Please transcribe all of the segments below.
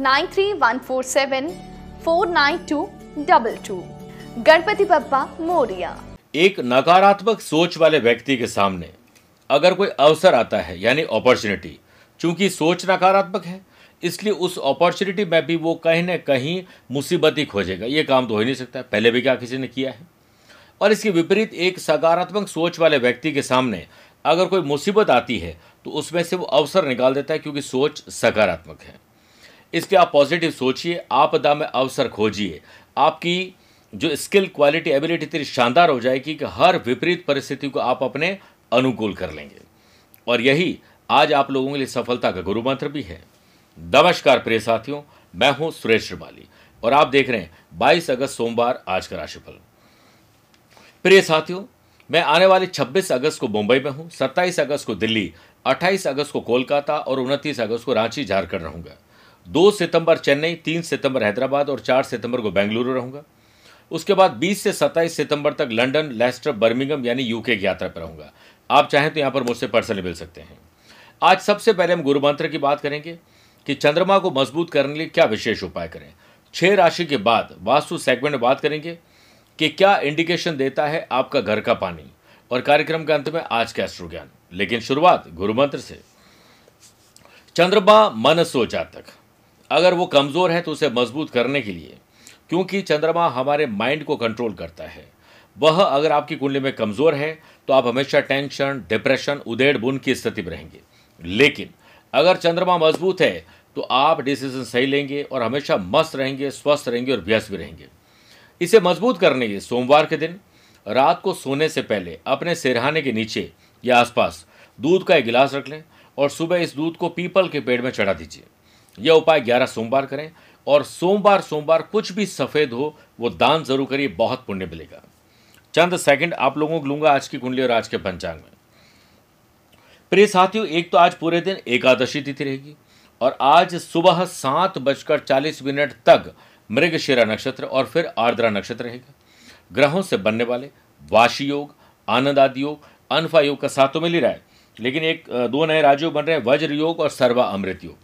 nine three one four seven four nine two double two Ganpati Bappa Morya. एक नकारात्मक सोच वाले व्यक्ति के सामने अगर कोई अवसर आता है, यानी अपॉर्चुनिटी चूँकि सोच नकारात्मक है, इसलिए उस अपॉर्चुनिटी में भी वो कहीं ना कहीं मुसीबत ही खोजेगा। ये काम तो हो ही नहीं सकता। पहले भी क्या किसी ने किया है? और इसके विपरीत एक सकारात्मक सोच वाले व्यक्ति के सामने अगर कोई मुसीबत आती है तो उसमें से वो अवसर निकाल देता है, क्योंकि सोच सकारात्मक है। इसलिए आप पॉजिटिव सोचिए, आपदा में अवसर खोजिए। आपकी जो स्किल क्वालिटी एबिलिटी इतनी शानदार हो जाएगी कि हर विपरीत परिस्थिति को आप अपने अनुकूल कर लेंगे। और यही आज आप लोगों के लिए सफलता का गुरु मंत्र भी है। नमस्कार प्रिय साथियों, मैं हूँ सुरेश श्रिवाली और आप देख रहे हैं 22 अगस्त सोमवार आज का राशिफल। प्रिय साथियों, मैं आने वाले 26 अगस्त को मुंबई में हूँ 27 अगस्त को दिल्ली 28 अगस्त को कोलकाता और 29 अगस्त को रांची, झारखंड रहूँगा। 2 सितंबर चेन्नई, तीन सितंबर हैदराबाद और चार सितंबर को बेंगलुरु रहूँगा। उसके बाद 20 से 27 सितंबर तक लंदन, लेस्टर, बर्मिंगम यानी यूके की यात्रा पर रहूँगा। आप चाहें तो यहाँ पर मुझसे पर्सनली मिल सकते हैं। आज सबसे पहले हम गुरु मंत्र की बात करेंगे कि चंद्रमा को मज़बूत करने के लिए क्या विशेष उपाय करें। छह राशि के बाद वास्तु सेगमेंट में बात करेंगे कि क्या इंडिकेशन देता है आपका घर का पानी और कार्यक्रम के अंत में आज का एस्ट्रो ज्ञान। लेकिन शुरुआत गुरु मंत्र से। चंद्रमा मन सो जातक। अगर वो कमज़ोर है तो उसे मज़बूत करने के लिए, क्योंकि चंद्रमा हमारे माइंड को कंट्रोल करता है। वह अगर आपकी कुंडली में कमज़ोर है तो आप हमेशा टेंशन डिप्रेशन उदेड़ बुन की स्थिति में रहेंगे। लेकिन अगर चंद्रमा मज़बूत है तो आप डिसीज़न सही लेंगे और हमेशा मस्त रहेंगे, स्वस्थ रहेंगे और व्यस्त भी रहेंगे। इसे मज़बूत करने के सोमवार के दिन, रात को सोने से पहले अपने सिरहाने के नीचे या आसपास दूध का एक गिलास रख लें और सुबह इस दूध को पीपल के पेड़ में चढ़ा दीजिए। यह उपाय 11 सोमवार करें और सोमवार सोमवार कुछ भी सफ़ेद हो, वो दान ज़रूर करिए, बहुत पुण्य मिलेगा। चंद सेकंड आप लोगों को लूँगा आज की कुंडली और आज के पंचांग में। प्रिय साथियों, एक तो आज पूरे दिन एकादशी तिथि रहेगी और आज सुबह सात बजकर चालीस मिनट तक मृगशिरा नक्षत्र और फिर आर्द्रा नक्षत्र रहेगा। ग्रहों से बनने वाले वाशी योग, आनंद आदि योग, अनफा योग का साथ तो मिल ही रहा है। लेकिन एक, दो नए राजयोग बन रहे हैं, वज्र योग और सर्वा अमृत योग।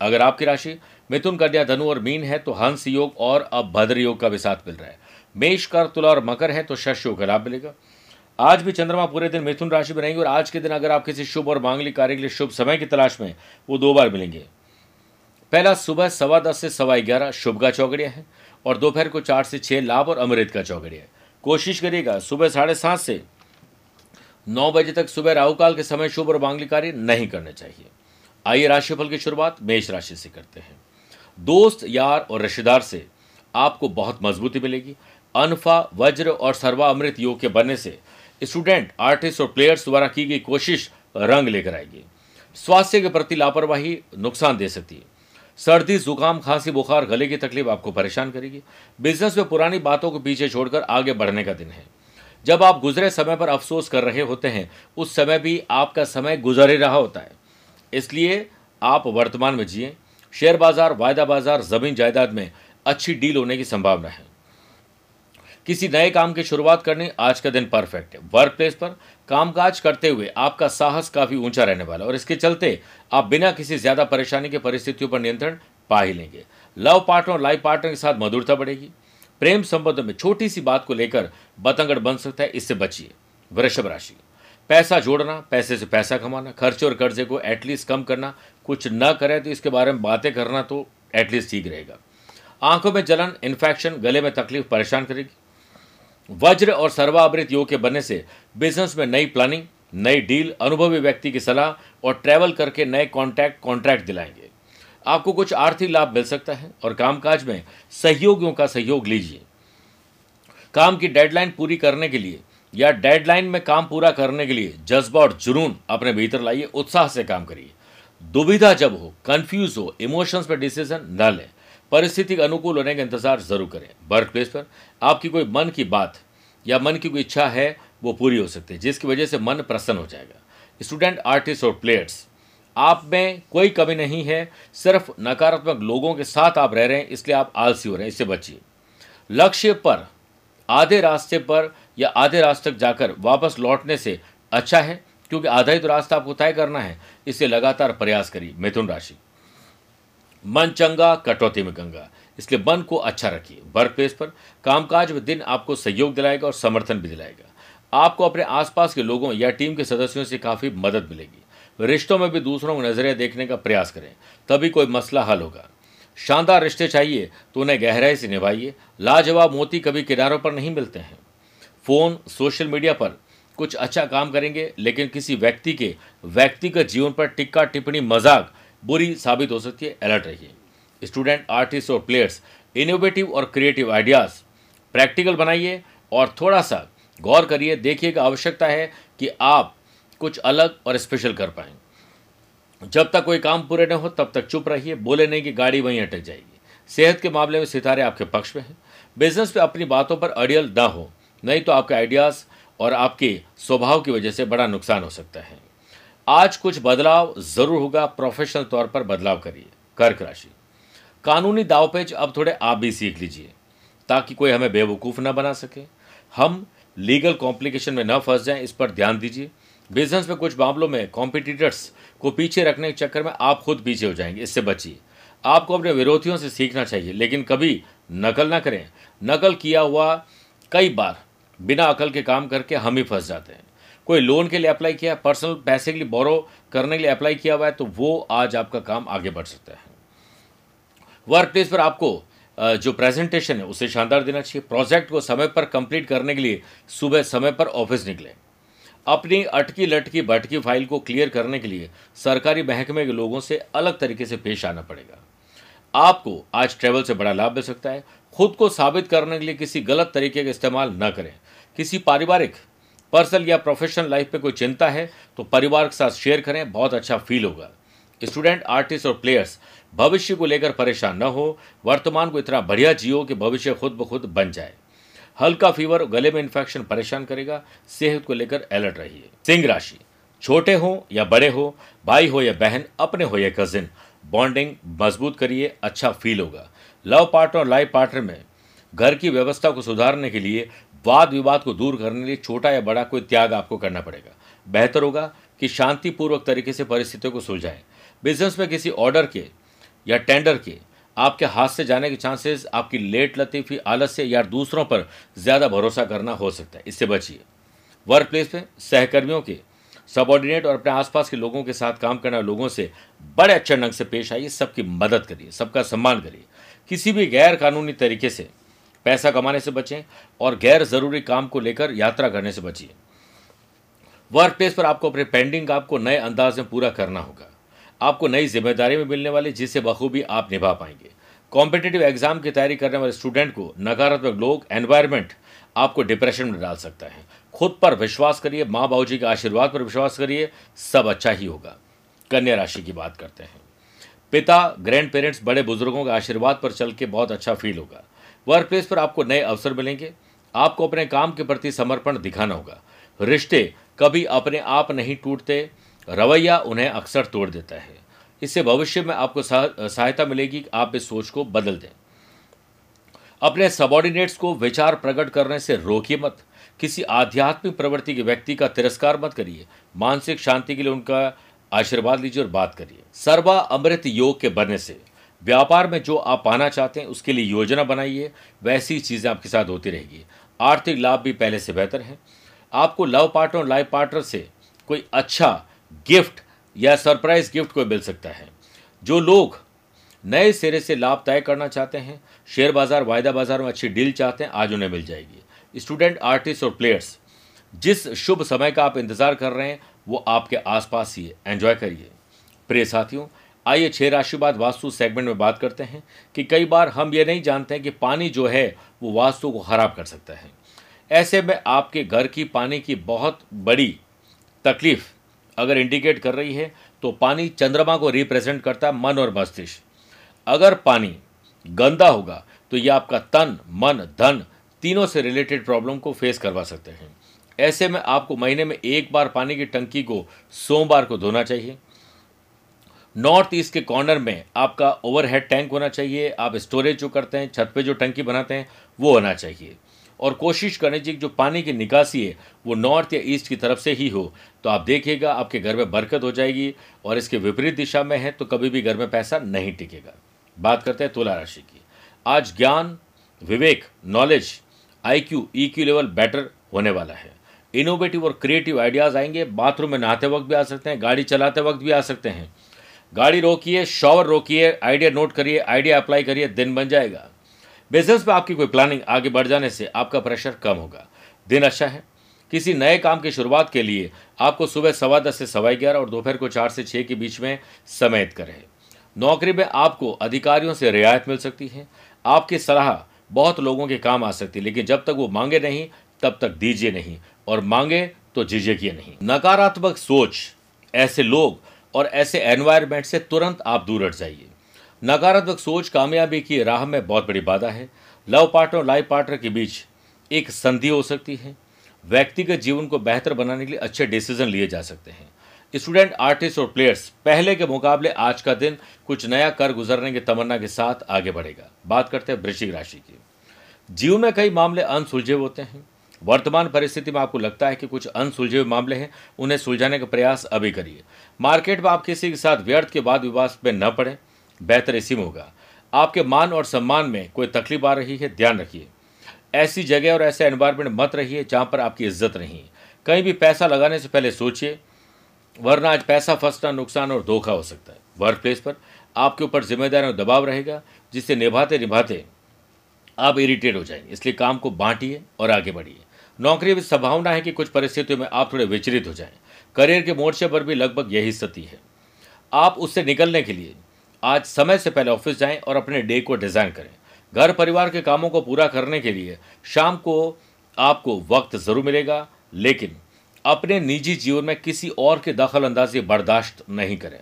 अगर आपकी राशि मिथुन, कन्या, धनु और मीन है तो हंस योग और अब भद्र योग का भी साथ मिल रहा है। मेष कर तुला और मकर है तो शश योग का लाभ मिलेगा। आज भी चंद्रमा पूरे दिन मिथुन राशि में रहेंगे और आज के दिन अगर आप किसी शुभ और मांगलिक कार्य के लिए शुभ समय की तलाश में वो दो बार मिलेंगे। पहला सुबह सवा दस से सवा ग्यारह शुभ का चौकड़िया है और दोपहर को चार से छह लाभ और अमृत का चौकड़िया है। कोशिश करिएगा, सुबह साढ़े सात से नौ बजे तक सुबह राहुकाल के समय शुभ और मांगलिक कार्य नहीं करने चाहिए। आइए राशिफल की शुरुआत मेष राशि से करते हैं। दोस्त, यार और रिश्तेदार से आपको बहुत मजबूती मिलेगी। अनफा, वज्र और सर्वा अमृत योग के बनने से स्टूडेंट, आर्टिस्ट और प्लेयर्स द्वारा की गई कोशिश रंग लेकर आएगी। स्वास्थ्य के प्रति लापरवाही नुकसान दे सकती है। सर्दी, जुकाम, खांसी, बुखार, गले की तकलीफ़ आपको परेशान करेगी। बिज़नेस में पुरानी बातों को पीछे छोड़कर आगे बढ़ने का दिन है। जब आप गुजरे समय पर अफसोस कर रहे होते हैं, उस समय भी आपका समय गुजर ही रहा होता है। इसलिए आप वर्तमान में जिए। शेयर बाज़ार, वायदा बाज़ार, ज़मीन जायदाद में अच्छी डील होने की संभावना है। किसी नए काम की शुरुआत करनी आज का दिन परफेक्ट है। वर्क प्लेस पर कामकाज करते हुए आपका साहस काफ़ी ऊँचा रहने वाला और इसके चलते आप बिना किसी ज़्यादा परेशानी के परिस्थितियों पर नियंत्रण पा ही लेंगे। लव पार्टनर और लाइफ पार्टनर के साथ मधुरता बढ़ेगी। प्रेम संबंध में छोटी सी बात को लेकर बतंगड़ बन सकता है, इससे बचिए। वृषभ राशि। पैसा जोड़ना, पैसे से पैसा कमाना, खर्चे और कर्जे को एटलीस्ट कम करना, कुछ न करें तो इसके बारे में बातें करना तो एटलीस्ट ठीक रहेगा। आँखों में जलन इन्फेक्शन गले में तकलीफ़ परेशान करेगी। वज्र और सर्वावृत योग के बनने से बिज़नेस में नई प्लानिंग नई डील अनुभवी व्यक्ति की सलाह और ट्रैवल करके नए कॉन्टैक्ट कॉन्ट्रैक्ट दिलाएँगे। आपको कुछ आर्थिक लाभ मिल सकता है और कामकाज में सहयोगियों का सहयोग लीजिए। काम की डेडलाइन पूरी करने के लिए या डेडलाइन में काम पूरा करने के लिए जज्बा और जुनून अपने भीतर लाइए, उत्साह से काम करिए। दुविधा जब हो कंफ्यूज हो इमोशंस पर डिसीज़न न लें। परिस्थिति के अनुकूल होने का इंतज़ार ज़रूर करें। वर्क प्लेस पर आपकी कोई मन की बात या मन की कोई इच्छा है, वो पूरी हो सकती है, जिसकी वजह से मन प्रसन्न हो जाएगा। स्टूडेंट आर्टिस्ट और प्लेयर्स आप में कोई कमी नहीं है, सिर्फ़ नकारात्मक लोगों के साथ आप रह रहे हैं, इसलिए आप आलसी हो रहे हैं, इससे बचिए। लक्ष्य पर, आधे रास्ते पर या आधे रास्ते तक जाकर वापस लौटने से अच्छा है? क्योंकि आधा ही तो रास्ता आपको तय करना है। इसलिए लगातार प्रयास करिए, मिथुन राशि। मन चंगा कटौती में गंगा। इसलिए मन को अच्छा रखिए। वर्क प्लेस पर कामकाज में दिन आपको सहयोग दिलाएगा और समर्थन भी दिलाएगा। आपको अपने आसपास के लोगों या टीम के सदस्यों से काफ़ी मदद मिलेगी। रिश्तों में भी दूसरों को नज़रिया देखने का प्रयास करें। तभी कोई मसला हल होगा। शानदार रिश्ते चाहिए तो उन्हें गहराई से निभाइए। लाजवाब मोती कभी किनारों पर नहीं मिलते हैं। फ़ोन, सोशल मीडिया पर कुछ अच्छा काम करेंगे, लेकिन किसी व्यक्ति के व्यक्तिगत जीवन पर टिक्का टिप्पणी, मज़ाक बुरी साबित हो सकती है। अलर्ट रहिए। स्टूडेंट आर्टिस्ट और प्लेयर्स इनोवेटिव और क्रिएटिव आइडियाज़ प्रैक्टिकल बनाइए और थोड़ा सा गौर करिए। देखिएगा आवश्यकता है कि आप कुछ अलग और स्पेशल कर पाएँ। जब तक कोई काम पूरे न हो, तब तक चुप रहिए। बोले नहीं कि गाड़ी वहीं अटक जाएगी। सेहत के मामले में सितारे आपके पक्ष में हैं। बिज़नेस पे अपनी बातों पर अड़ियल ना हो। नहीं तो आपके आइडियाज़ और आपके स्वभाव की वजह से बड़ा नुकसान हो सकता है। आज कुछ बदलाव ज़रूर होगा प्रोफेशनल तौर पर बदलाव करिए, कर्क राशि। कानूनी दाव दावपेच अब थोड़े आप भी सीख लीजिए, ताकि कोई हमें बेवकूफ़ ना बना सके। हम लीगल कॉम्प्लिकेशन में न फंस जाएँ, इस पर ध्यान दीजिए। बिज़नेस में कुछ मामलों में कॉम्पिटिटर्स को पीछे रखने के चक्कर में आप खुद पीछे हो जाएँगे, इससे बचिए। आपको अपने विरोधियों से सीखना चाहिए, लेकिन कभी नकल ना करें। नकल किया हुआ कई बार बिना अकल के काम करके हम ही फंस जाते हैं। कोई लोन के लिए अप्लाई किया पर्सनल पैसे के लिए बोरो करने के लिए अप्लाई किया हुआ है तो वो आज आपका काम आगे बढ़ सकता है। वर्क प्लेस पर आपको जो प्रेजेंटेशन है, उसे शानदार देना चाहिए। प्रोजेक्ट को समय पर कंप्लीट करने के लिए सुबह समय पर ऑफ़िस निकले। अपनी अटकी लटकी भटकी फ़ाइल को क्लियर करने के लिए सरकारी महकमे के लोगों से अलग तरीके से पेश आना पड़ेगा। आपको आज ट्रेवल से बड़ा लाभ मिल सकता है। खुद को साबित करने के लिए किसी गलत तरीके का इस्तेमाल न करें। किसी पारिवारिक, पर्सनल या प्रोफेशनल लाइफ पे कोई चिंता है तो परिवार के साथ शेयर करें, बहुत अच्छा फील होगा। स्टूडेंट, आर्टिस्ट और प्लेयर्स, भविष्य को लेकर परेशान न हो, वर्तमान को इतना बढ़िया जियो कि भविष्य खुद ब खुद बन जाए। हल्का फीवर, गले में इन्फेक्शन परेशान करेगा, सेहत को लेकर अलर्ट रहिए। सिंह राशि, छोटे हो या बड़े हो, भाई हो या बहन, अपने हो या कजिन बॉन्डिंग मज़बूत करिए अच्छा फील होगा। लव पार्टनर और लाइफ पार्टनर में घर की व्यवस्था को सुधारने के लिए वाद विवाद को दूर करने के लिए छोटा या बड़ा कोई त्याग आपको करना पड़ेगा। बेहतर होगा कि शांतिपूर्वक तरीके से परिस्थितियों को सुलझाएँ। बिज़नेस में किसी ऑर्डर के या टेंडर के आपके हाथ से जाने के चांसेस आपकी लेट लतीफ़ी, आलस्य या दूसरों पर ज़्यादा भरोसा करना हो सकता है। इससे बचिए। वर्क प्लेस में सहकर्मियों के सबॉर्डिनेट और अपने आसपास के लोगों के साथ काम करना लोगों से बड़े अच्छे ढंग से पेश आइए। सबकी मदद करिए, सबका सम्मान करिए। किसी भी गैर कानूनी तरीके से पैसा कमाने से बचें और गैर ज़रूरी काम को लेकर यात्रा करने से बचिए। वर्क प्लेस पर आपको अपने पेंडिंग काम को नए अंदाज में पूरा करना होगा। आपको नई ज़िम्मेदारी में मिलने वाली जिससे बखूबी आप निभा पाएँगे। कॉम्पिटेटिव एग्ज़ाम की तैयारी करने वाले स्टूडेंट को नकारात्मक लोग एनवायरमेंट आपको डिप्रेशन में डाल सकता है। खुद पर विश्वास करिए, माँ बाबू जी के आशीर्वाद पर विश्वास करिए, सब अच्छा ही होगा। कन्या राशि की बात करते हैं। पिता ग्रैंड पेरेंट्स बड़े बुज़ुर्गों के आशीर्वाद पर चल के बहुत अच्छा फील होगा। वर्क प्लेस पर आपको नए अवसर मिलेंगे। आपको अपने काम के प्रति समर्पण दिखाना होगा। रिश्ते कभी अपने आप नहीं टूटते, रवैया उन्हें अक्सर तोड़ देता है। इससे भविष्य में आपको सहायता मिलेगी कि आप इस सोच को बदल दें। अपने सबॉर्डिनेट्स को विचार प्रकट करने से रोकिए मत। किसी आध्यात्मिक प्रवृत्ति के व्यक्ति का तिरस्कार मत करिए। मानसिक शांति के लिए उनका आशीर्वाद लीजिए और बात करिए। सर्वा अमृत योग के बनने से व्यापार में जो आप पाना चाहते हैं, उसके लिए योजना बनाइए। वैसी चीज़ें आपके साथ होती रहेगी। आर्थिक लाभ भी पहले से बेहतर है। आपको लव पार्टनर और लाइफ पार्टनर से कोई अच्छा गिफ्ट या सरप्राइज़ गिफ्ट कोई मिल सकता है। जो लोग नए सिरे से लाभ तय करना चाहते हैं, शेयर बाज़ार, वायदा बाज़ार में अच्छी डील चाहते हैं, आज उन्हें मिल जाएगी। स्टूडेंट, आर्टिस्ट और प्लेयर्स, जिस शुभ समय का आप इंतज़ार कर रहे हैं वो आपके आसपास ही है। एंजॉय करिए। प्रिय साथियों, आइए छह राशि बाद वास्तु सेगमेंट में बात करते हैं कि कई बार हम ये नहीं जानते हैं कि पानी जो है, वो वास्तु को खराब कर सकता है। ऐसे में आपके घर की पानी की बहुत बड़ी तकलीफ़ अगर इंडिकेट कर रही है तो पानी चंद्रमा को रिप्रेजेंट करता है मन और मस्तिष्क। अगर पानी गंदा होगा तो यह आपका तन, मन, धन तीनों से रिलेटेड प्रॉब्लम को फेस करवा सकते हैं। ऐसे में आपको महीने में एक बार पानी की टंकी को सोमवार को धोना चाहिए। नॉर्थ ईस्ट के कॉर्नर में आपका ओवरहेड टैंक होना चाहिए, आप स्टोरेज जो करते हैं, छत पे जो टंकी बनाते हैं, वो होना चाहिए। और कोशिश करनी चाहिए जो पानी की निकासी है, वो नॉर्थ या ईस्ट की तरफ़ से ही हो तो आप देखिएगा, आपके घर में बरकत हो जाएगी और इसके विपरीत दिशा में है तो कभी भी घर में पैसा नहीं टिकेगा। बात करते हैं तुला राशि की। आज ज्ञान, विवेक, knowledge I Q level better होने वाला है। इनोवेटिव और क्रिएटिव आइडियाज़ आएँगे बाथरूम में नहाते वक्त भी आ सकते हैं, गाड़ी चलाते वक्त भी आ सकते हैं। गाड़ी रोकिए शॉवर रोकिए आइडिया नोट करिए आइडिया अप्लाई करिए, दिन बन जाएगा। बिज़नेस में आपकी कोई प्लानिंग आगे बढ़ जाने से आपका प्रेशर कम होगा। दिन अच्छा है। किसी नए काम की शुरुआत के लिए आपको सुबह सवा दस से सवा ग्यारह और दोपहर को चार से छः के बीच में समेत करें। नौकरी में आपको अधिकारियों से रियायत मिल सकती है। आपकी सलाह बहुत लोगों के काम आ सकती है, लेकिन जब तक वो मांगे नहीं, तब तक दीजिए नहीं। और मांगे तो झिझकिए नहीं। नकारात्मक सोच, ऐसे लोग और ऐसे एनवायरमेंट से तुरंत आप दूर हट जाइए। नकारात्मक सोच कामयाबी की राह में बहुत बड़ी बाधा है। लव पार्टनर और लाइफ पार्टनर के बीच एक संधि हो सकती है। व्यक्तिगत जीवन को बेहतर बनाने के लिए अच्छे डिसीज़न लिए जा सकते हैं। स्टूडेंट आर्टिस्ट और प्लेयर्स पहले के मुकाबले आज का दिन कुछ नया कर गुजरने की तमन्ना के साथ आगे बढ़ेगा। बात करते हैं वृश्चिक राशि की। जीवन में कई मामले अनसुलझे होते हैं। वर्तमान परिस्थिति में आपको लगता है कि कुछ अनसुलझे हुए मामले हैं, उन्हें सुलझाने का प्रयास अभी करिए। मार्केट में आप किसी के साथ व्यर्थ के बाद विवाद में न पड़े, बेहतर इसी में होगा। आपके मान और सम्मान में कोई तकलीफ़ आ रही है, ध्यान रखिए। ऐसी जगह और ऐसे एनवायरमेंट मत रहिए जहाँ पर आपकी इज़्ज़त नहीं कहीं भी पैसा लगाने से पहले सोचिए, वरना आज पैसा फंसना, नुकसान और धोखा हो सकता है। वर्क प्लेस पर आपके ऊपर ज़िम्मेदारी और दबाव रहेगा, जिससे निभाते निभाते आप इरिटेट हो जाएँगे। इसलिए काम को बांटिए और आगे बढ़िए। नौकरी में संभावना है कि कुछ परिस्थितियों में आप थोड़े विचलित हो जाएँ। करियर के मोर्चे पर भी लगभग यही स्थिति है। आप उससे निकलने के लिए आज समय से पहले ऑफ़िस जाएँ और अपने डे को डिज़ाइन करें। घर परिवार के कामों को पूरा करने के लिए शाम को आपको वक्त ज़रूर मिलेगा, लेकिन अपने निजी जीवन में किसी और की दखल अंदाजी बर्दाश्त नहीं करें।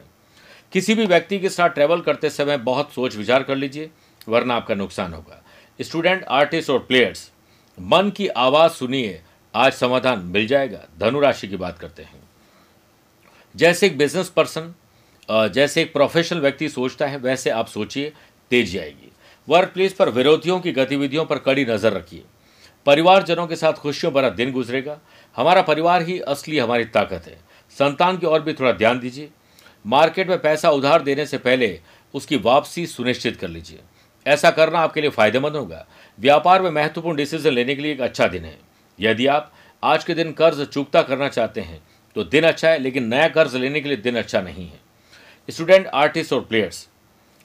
किसी भी व्यक्ति के साथ ट्रैवल करते समय बहुत सोच विचार कर लीजिए, वरना आपका नुकसान होगा। स्टूडेंट आर्टिस्ट और प्लेयर्स मन की आवाज़ सुनिए, आज समाधान मिल जाएगा। धनु राशि की बात करते हैं। जैसे एक बिज़नेस पर्सन जैसे एक प्रोफेशनल व्यक्ति सोचता है, वैसे आप सोचिए, तेज़ी आएगी। वर्क प्लेस पर विरोधियों की गतिविधियों पर कड़ी नज़र रखिए। परिवारजनों के साथ खुशियों भरा दिन गुजरेगा। हमारा परिवार ही असली हमारी ताकत है। संतान की ओर भी थोड़ा ध्यान दीजिए। मार्केट में पैसा उधार देने से पहले उसकी वापसी सुनिश्चित कर लीजिए। ऐसा करना आपके लिए फ़ायदेमंद होगा। व्यापार में महत्वपूर्ण डिसीज़न लेने के लिए एक अच्छा दिन है। यदि आप आज के दिन कर्ज चुकता करना चाहते हैं तो दिन अच्छा है, लेकिन नया कर्ज लेने के लिए दिन अच्छा नहीं है। स्टूडेंट आर्टिस्ट और प्लेयर्स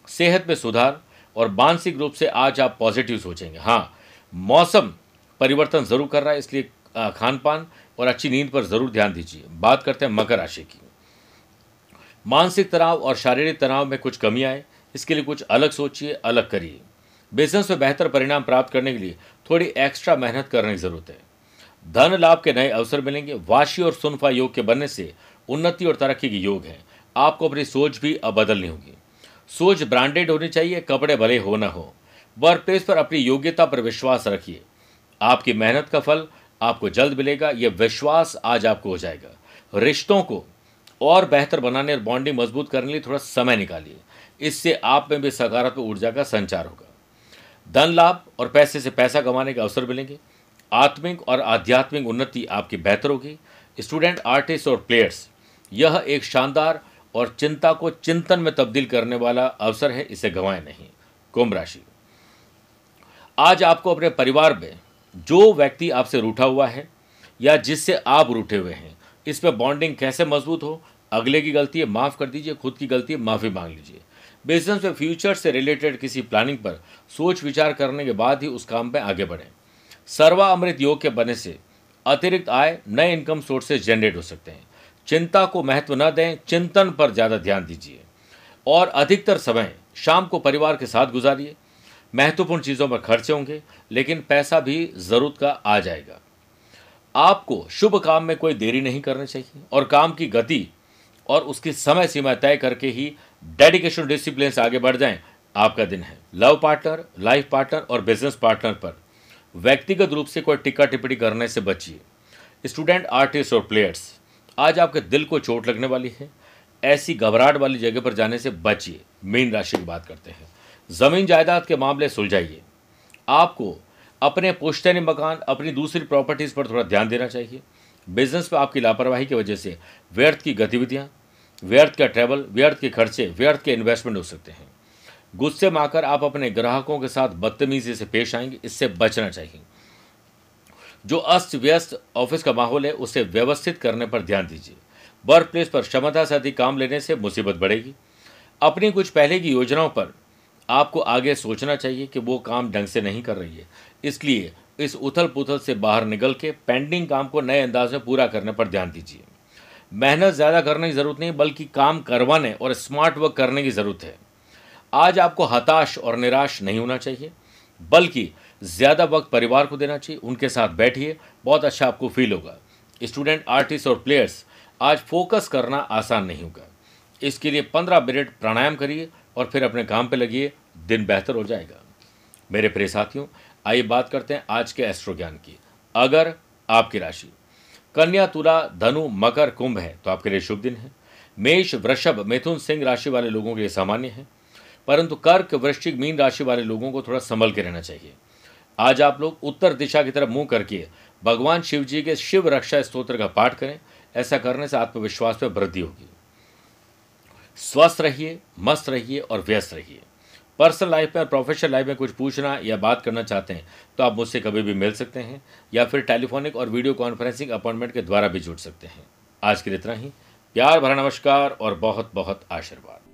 सेहत में सुधार और मानसिक रूप से आज आप पॉजिटिव सोचेंगे। हाँ मौसम परिवर्तन ज़रूर कर रहा है, इसलिए खान पान और अच्छी नींद पर ज़रूर ध्यान दीजिए। बात करते हैं मकर राशि की। मानसिक तनाव और शारीरिक तनाव में कुछ कमी आए इसके लिए कुछ अलग सोचिए, अलग करिए। बिज़नेस में बेहतर परिणाम प्राप्त करने के लिए थोड़ी एक्स्ट्रा मेहनत करने की ज़रूरत है। धन लाभ के नए अवसर मिलेंगे। वाशी और सुनफा योग के बनने से उन्नति और तरक्की के योग है। आपको अपनी सोच भी अब बदलनी होगी। सोच ब्रांडेड होनी चाहिए, कपड़े भले हो ना हो। वर्क प्लेस पर अपनी योग्यता पर विश्वास रखिए। आपकी मेहनत का फल आपको जल्द मिलेगा यह विश्वास आज आपको हो जाएगा। रिश्तों को और बेहतर बनाने और बॉन्डिंग मज़बूत करने के लिए थोड़ा समय निकालिए। इससे आप में भी सकारात्मक ऊर्जा का संचार होगा। धन लाभ और पैसे से पैसा कमाने के अवसर मिलेंगे। आत्मिक और आध्यात्मिक उन्नति आपकी बेहतर होगी। स्टूडेंट, आर्टिस्ट और प्लेयर्स, यह एक शानदार और चिंता को चिंतन में तब्दील करने वाला अवसर है, इसे गंवाएँ नहीं। कुंभ राशि। आज आपको अपने परिवार में जो व्यक्ति आपसे रूठा हुआ है या जिससे आप रूठे हुए हैं, इस पर बॉन्डिंग कैसे मज़बूत हो, अगले की गलती है, माफ़ कर दीजिए, खुद की गलती है, माफ़ी मांग लीजिए। बिज़नेस में फ्यूचर से रिलेटेड किसी प्लानिंग पर सोच विचार करने के बाद ही उस काम में आगे बढ़ें। सर्वा अमृत योग के बने से अतिरिक्त आय, नए इनकम सोर्सेज जनरेट हो सकते हैं। चिंता को महत्व न दें, चिंतन पर ज़्यादा ध्यान दीजिए। और अधिकतर समय शाम को परिवार के साथ गुजारिए। महत्वपूर्ण चीज़ों पर खर्चे होंगे, लेकिन पैसा भी ज़रूरत का आ जाएगा। आपको शुभ काम में कोई देरी नहीं करनी चाहिए और काम की गति और उसकी समय सीमा तय करके ही डेडिकेशन डिसिप्लिन से आगे बढ़ जाएँ। आपका दिन है। लव पार्टनर लाइफ पार्टनर और बिज़नेस पार्टनर पर। व्यक्तिगत रूप से कोई टिक्का टिप्पणी करने से बचिए। स्टूडेंट आर्टिस्ट और प्लेयर्स आज आपके दिल को चोट लगने वाली है। ऐसी घबराहट वाली जगह पर जाने से बचिए। मीन राशि की बात करते हैं। ज़मीन जायदाद के मामले सुलझाइए। आपको अपने पुश्तैनी मकान, अपनी दूसरी प्रॉपर्टीज़ पर थोड़ा ध्यान देना चाहिए। बिज़नेस पर आपकी लापरवाही की वजह से व्यर्थ की गतिविधियाँ व्यर्थ का ट्रैवल व्यर्थ के खर्चे, व्यर्थ के इन्वेस्टमेंट हो सकते हैं। गुस्से में आकर आप अपने ग्राहकों के साथ बदतमीजी से पेश आएँगे, इससे बचना चाहिए। जो अस्त व्यस्त ऑफ़िस का माहौल है, उसे व्यवस्थित करने पर ध्यान दीजिए। वर्क प्लेस पर क्षमता से अधिक काम लेने से मुसीबत बढ़ेगी। अपनी कुछ पहले की योजनाओं पर आपको आगे सोचना चाहिए कि वो काम ढंग से नहीं कर रही है। इसलिए इस उथल पुथल से बाहर निकल के पेंडिंग काम को नए अंदाज में पूरा करने पर ध्यान दीजिए। मेहनत ज़्यादा करने की ज़रूरत नहीं, बल्कि काम करवाने और स्मार्ट वर्क करने की ज़रूरत है। आज आपको हताश और निराश नहीं होना चाहिए, बल्कि ज़्यादा वक्त परिवार को देना चाहिए, उनके साथ बैठिए, बहुत अच्छा आपको फील होगा। स्टूडेंट आर्टिस्ट और प्लेयर्स आज फोकस करना आसान नहीं होगा। इसके लिए पंद्रह मिनट प्राणायाम करिए और फिर अपने काम पर लगिए, दिन बेहतर हो जाएगा। मेरे प्रिय साथियों, आइए बात करते हैं आज के एस्ट्रो ज्ञान की। अगर आपकी राशि कन्या तुला धनु मकर कुंभ है। तो आपके लिए शुभ दिन है। मेष, वृषभ, मिथुन, सिंह राशि वाले लोगों के लिए सामान्य है। परंतु कर्क, वृश्चिक, मीन राशि वाले लोगों को थोड़ा संभल के रहना चाहिए। आज आप लोग उत्तर दिशा की तरफ़ मुँह करके भगवान शिव जी के शिव रक्षा स्त्रोत्र का पाठ करें। ऐसा करने से आत्मविश्वास में वृद्धि होगी। स्वस्थ रहिए, मस्त रहिए और व्यस्त रहिए। पर्सनल लाइफ में और प्रोफेशनल लाइफ में कुछ पूछना या बात करना चाहते हैं तो आप मुझसे कभी भी मिल सकते हैं या फिर टेलीफोनिक और वीडियो कॉन्फ्रेंसिंग अपॉइंटमेंट के द्वारा भी जुड़ सकते हैं। आज के लिए इतना ही। प्यार भरा नमस्कार और बहुत बहुत आशीर्वाद।